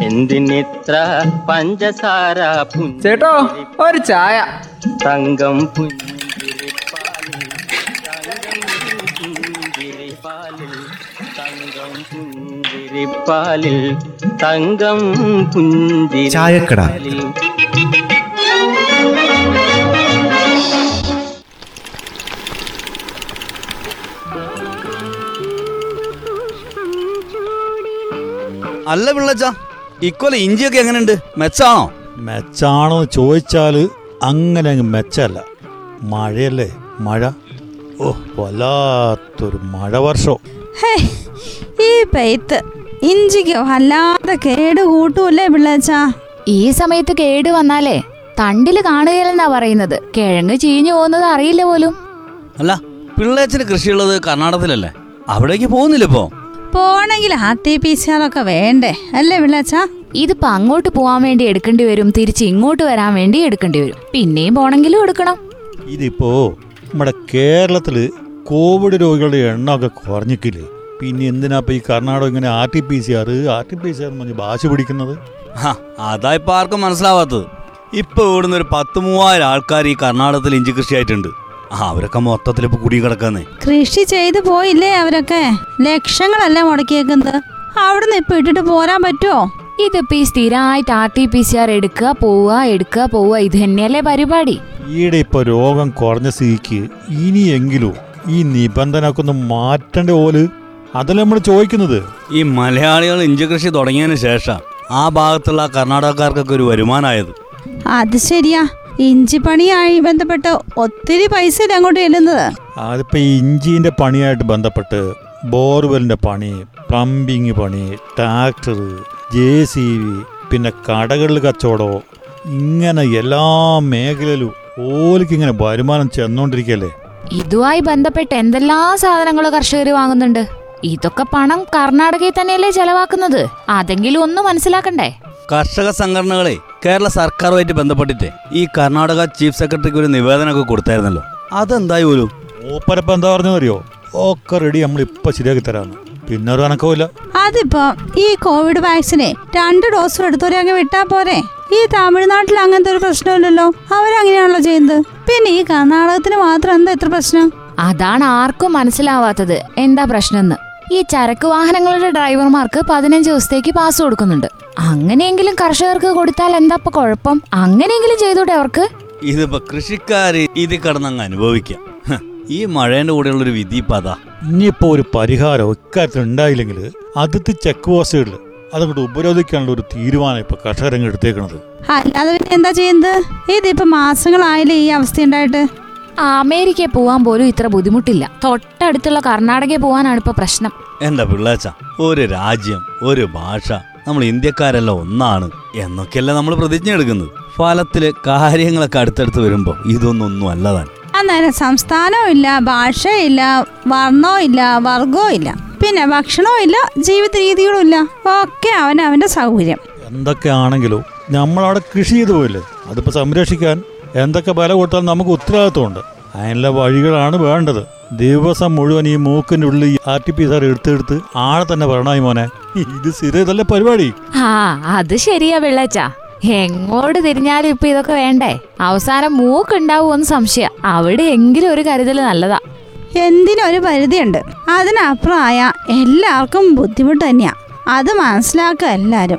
എന്തിനിത്ര പഞ്ചസാര പുഞ്ച ചേട്ടോ ഒരു ചായ തങ്കം പുഞ്ചിരിപ്പാലിൽ തങ്കം പുഞ്ചിരിപ്പാലിൽ തങ്കം പുഞ്ചിരിപ്പാലിൽ തങ്കം ചായക്കട. പുഞ്ചിരിപ്പാലിൽ അല്ല പിള്ളച്ച ഇക്കൊല്ലം ഇഞ്ചിയൊക്കെ എങ്ങനെയുണ്ട്? മെച്ചാണോ? മെച്ചാണോ ചോദിച്ചാൽ അങ്ങനെ അങ്ങ് മെച്ചല്ല. മഴയല്ലേ? മഴ. ഓ വല്ലാത്തൊരു മഴ വർഷം. ഹേ ഈ പെയ്ത്ത് ഇഞ്ചിക്ക് വല്ലാതെ കേട് കൂട്ടൂല്ലേ പിള്ളേച്ചാ? ഈ സമയത്ത് കേട് വന്നാലേ തണ്ടിൽ കാണുകയില്ലെന്നാ പറയുന്നത്. കിഴങ്ങ് ചീഞ്ഞു പോകുന്നത് അറിയില്ല പോലും. അല്ല പിള്ളേച്ചന് കൃഷിയുള്ളത് കർണാടകത്തിലല്ലേ? അവിടേക്ക് പോകുന്നില്ല ഇപ്പോ? പോണെങ്കിൽ ആർ ടി പി സി ആറൊക്കെ വേണ്ടേ? അല്ലേ പിള്ളേച്ചാ ഇതിപ്പോ അങ്ങോട്ട് പോവാൻ വേണ്ടി എടുക്കേണ്ടി വരും തിരിച്ച് ഇങ്ങോട്ട് വരാൻ വേണ്ടി എടുക്കേണ്ടി വരും. പിന്നെയും പോണെങ്കിലും എടുക്കണം. ഇതിപ്പോ നമ്മുടെ കേരളത്തിൽ കോവിഡ് രോഗികളുടെ എണ്ണമൊക്കെ കുറഞ്ഞിക്കില്ലേ? പിന്നെ എന്തിനാ ഇപ്പൊ ഈ കർണാടക ഇങ്ങനെ R T P C R R T P C R പറഞ്ഞ് ഭാഷ പിടിക്കുന്നത്? അതാ ഇപ്പൊ ആർക്കും മനസ്സിലാവാത്തത്. ഇപ്പൊ ഇവിടുന്ന് ഒരു പത്ത് മൂവായിരം ആൾക്കാർ ഈ കർണാടകത്തിൽ ഇഞ്ചി കൃഷിയായിട്ടുണ്ട്. ആ അവരൊക്കെ മൊത്തത്തിൽ ഇപ്പൊ കുടി കിടക്കാന്നേ. കൃഷി ചെയ്തു പോയില്ലേ അവരൊക്കെ? ലക്ഷങ്ങളല്ലേ മുടക്കിയേക്കുന്നത്. അവിടുന്ന് ഇപ്പൊ ഇട്ടിട്ട് പോരാൻ പറ്റുമോ ഇതിപ്പോ ഈ സ്ഥിരമായിട്ട് R T P C R എടുക്കുക പോവുക എടുക്കുക പോവുക ഇത് തന്നെയല്ലേ പരിപാടി? ഈയിടെ ഇപ്പൊ രോഗം കുറഞ്ഞ സ്ഥിതിക്ക് ഇനിയെങ്കിലും ഈ നിബന്ധനയൊക്കെ ഒന്ന് മാറ്റേണ്ട പോൽ അതല്ലേ നമ്മൾ ചോദിക്കുന്നത്. ഈ മലയാളികൾ ഇഞ്ചി കൃഷി തുടങ്ങിയതിന് ശേഷം ആ ഭാഗത്തുള്ള കർണാടകക്കാർക്കൊക്കെ ഒരു വരുമാനമായത് അത് ശരിയാ. ഇഞ്ചിപ്പണിയായി ബന്ധപ്പെട്ട് ഒത്തിരി പൈസ അങ്ങോട്ട് ചെല്ലുന്നത്? അതിപ്പോ ഈ ഇഞ്ചിന്റെ പണിയായിട്ട് ബന്ധപ്പെട്ട് ബോർവെലിന്റെ പണി പ്ലംബിങ് പണി ട്രാക്ടർ ജെ സി ബി പിന്നെ കടകളിൽ കച്ചവടമോ ഇങ്ങനെ എല്ലാ മേഖലയിലും ഓലിക്ക് ഇങ്ങനെ വരുമാനം ചെന്നോണ്ടിരിക്കല്ലേ? ഇതുമായി ബന്ധപ്പെട്ട് എന്തെല്ലാം സാധനങ്ങൾ കർഷകർ വാങ്ങുന്നുണ്ട്? ഇതൊക്കെ പണം കർണാടകയിൽ തന്നെയല്ലേ ചെലവാക്കുന്നത്? അതെങ്കിലും ഒന്ന് മനസ്സിലാക്കണ്ടേ? കർഷക സംഘടനകളെ കേരള സർക്കാരുമായിട്ട് ബന്ധപ്പെട്ടിട്ട് ഈ കർണാടക ചീഫ് സെക്രട്ടറിക്ക് ഒരു നിവേദനമൊക്കെ കൊടുത്തായിരുന്നല്ലോ. അതെന്തായി പോലും ഓപ്പരപ്പം എന്താ പറഞ്ഞതറിയോ ഒക്കെ റെഡി നമ്മൾ ഇപ്പൊ ശരിയാക്കി തരാന്ന്. പിന്നെ ഒരു കണക്കുമില്ല. അതിപ്പോ ഈ കോവിഡ് വാക്സിനെ രണ്ട് ഡോസ് എടുത്തവരെ അങ്ങ് വിട്ടാ പോരെ. ഈ തമിഴ്നാട്ടിൽ അങ്ങനത്തെ ഒരു പ്രശ്നമില്ലല്ലോ. അവരങ്ങനെയാണല്ലോ ചെയ്യുന്നത്. പിന്നെ ഈ കർണാടകത്തിന് മാത്രം എന്താ ഇത്ര പ്രശ്നം? അതാണ് ആർക്കും മനസ്സിലാവാത്തത്. എന്താ പ്രശ്നമെന്ന് ഈ ചരക്ക് വാഹനങ്ങളുടെ ഡ്രൈവർമാർക്ക് പതിനഞ്ച് ദിവസത്തേക്ക് പാസ് കൊടുക്കുന്നുണ്ട്. അങ്ങനെയെങ്കിലും കർഷകർക്ക് കൊടുത്താൽ എന്താ ഇപ്പൊ കുഴപ്പം? അങ്ങനെയെങ്കിലും ചെയ്തൂടെ അവർക്ക്? ഇതിപ്പോ കൃഷിക്കാര് ഇത് കടന്നങ്ങ് അനുഭവിക്കാം. ഹ്, ഈ മഴേന്റെ കൂടെയുള്ള ഒരു വിധി ഇപ്പൊ അതാ. ഇനിയിപ്പോ ഒരു പരിഹാരം ഇക്കാര്യത്തിൽ ഉണ്ടായില്ലെങ്കിൽ അതിർത്തി ചെക്ക് പോസ്റ്റുകളിൽ അതുകൊണ്ട് ഉപരോധിക്കാനുള്ള ഒരു തീരുമാനം ഇപ്പൊ കർഷകരങ്ങ് എടുത്തേക്കണത്. അല്ലാതെ പിന്നെ എന്താ ചെയ്യുന്നത്? ഇതിപ്പോ മാസങ്ങളായില്ലേ ഈ അവസ്ഥ ഉണ്ടായിട്ട്? അമേരിക്കയിൽ പോവാൻ പോലും ഇത്ര ബുദ്ധിമുട്ടില്ല. തൊട്ടടുത്തുള്ള കർണാടകയിൽ പോവാനാണ് ഇപ്പൊ പ്രശ്നം. എന്താ പിള്ളേച്ച ഒരു രാജ്യം ഒരു ഭാഷ നമ്മൾ ഇന്ത്യക്കാരെല്ലാം ഒന്നാണ് എന്നൊക്കെയല്ലേ നമ്മൾ പ്രതിജ്ഞ എടുക്കുന്നത് ഫലത്തിൽ കാര്യങ്ങളൊക്കെ അടുത്തടുത്ത് വരുമ്പോ ഇതൊന്നും ഒന്നും അല്ലതാണ്. അന്നേരം സംസ്ഥാനവും ഇല്ല ഭാഷയില്ല വർണവും ഇല്ല വർഗവും ഇല്ല. പിന്നെ ഭക്ഷണവും ഇല്ല ജീവിത രീതികളും ഇല്ല. ഒക്കെ അവൻ അവന്റെ സൗകര്യം എന്തൊക്കെയാണെങ്കിലും നമ്മളവിടെ കൃഷി ചെയ്തു പോയില്ലേ? അതിപ്പോ സംരക്ഷിക്കാൻ എന്തൊക്കെ വില കൊടുത്താൽ നമുക്ക് ഉത്തരവാദിത്വമുണ്ട്. അതിനുള്ള വഴികളാണ് വേണ്ടത്. ദിവസം മുഴുവൻ ഈ മൂക്കിന്റെ ഉള്ളിൽ ആർ ടി പി സാർ എടുത്തെടുത്ത് ആളെ തന്നെ പറഞ്ഞായി മോനെ. ഇത് സ്ഥിരതല്ല പരിപാടി. ആ അത് ശരിയാ വെള്ളച്ച. എങ്ങോട്ട് തിരിഞ്ഞാലും ഇപ്പൊ ഇതൊക്കെ വേണ്ടേ? അവസാനം മൂക്കുണ്ടാവുമെന്ന് സംശയം. അവിടെ എങ്കിലും ഒരു കരുതൽ നല്ലതാ. എന്തിനൊരു പരിധിയുണ്ട്. അതിനപ്പുറമായ എല്ലാവർക്കും ബുദ്ധിമുട്ട് തന്നെയാ. അത് മനസ്സിലാക്കുക എല്ലാരും.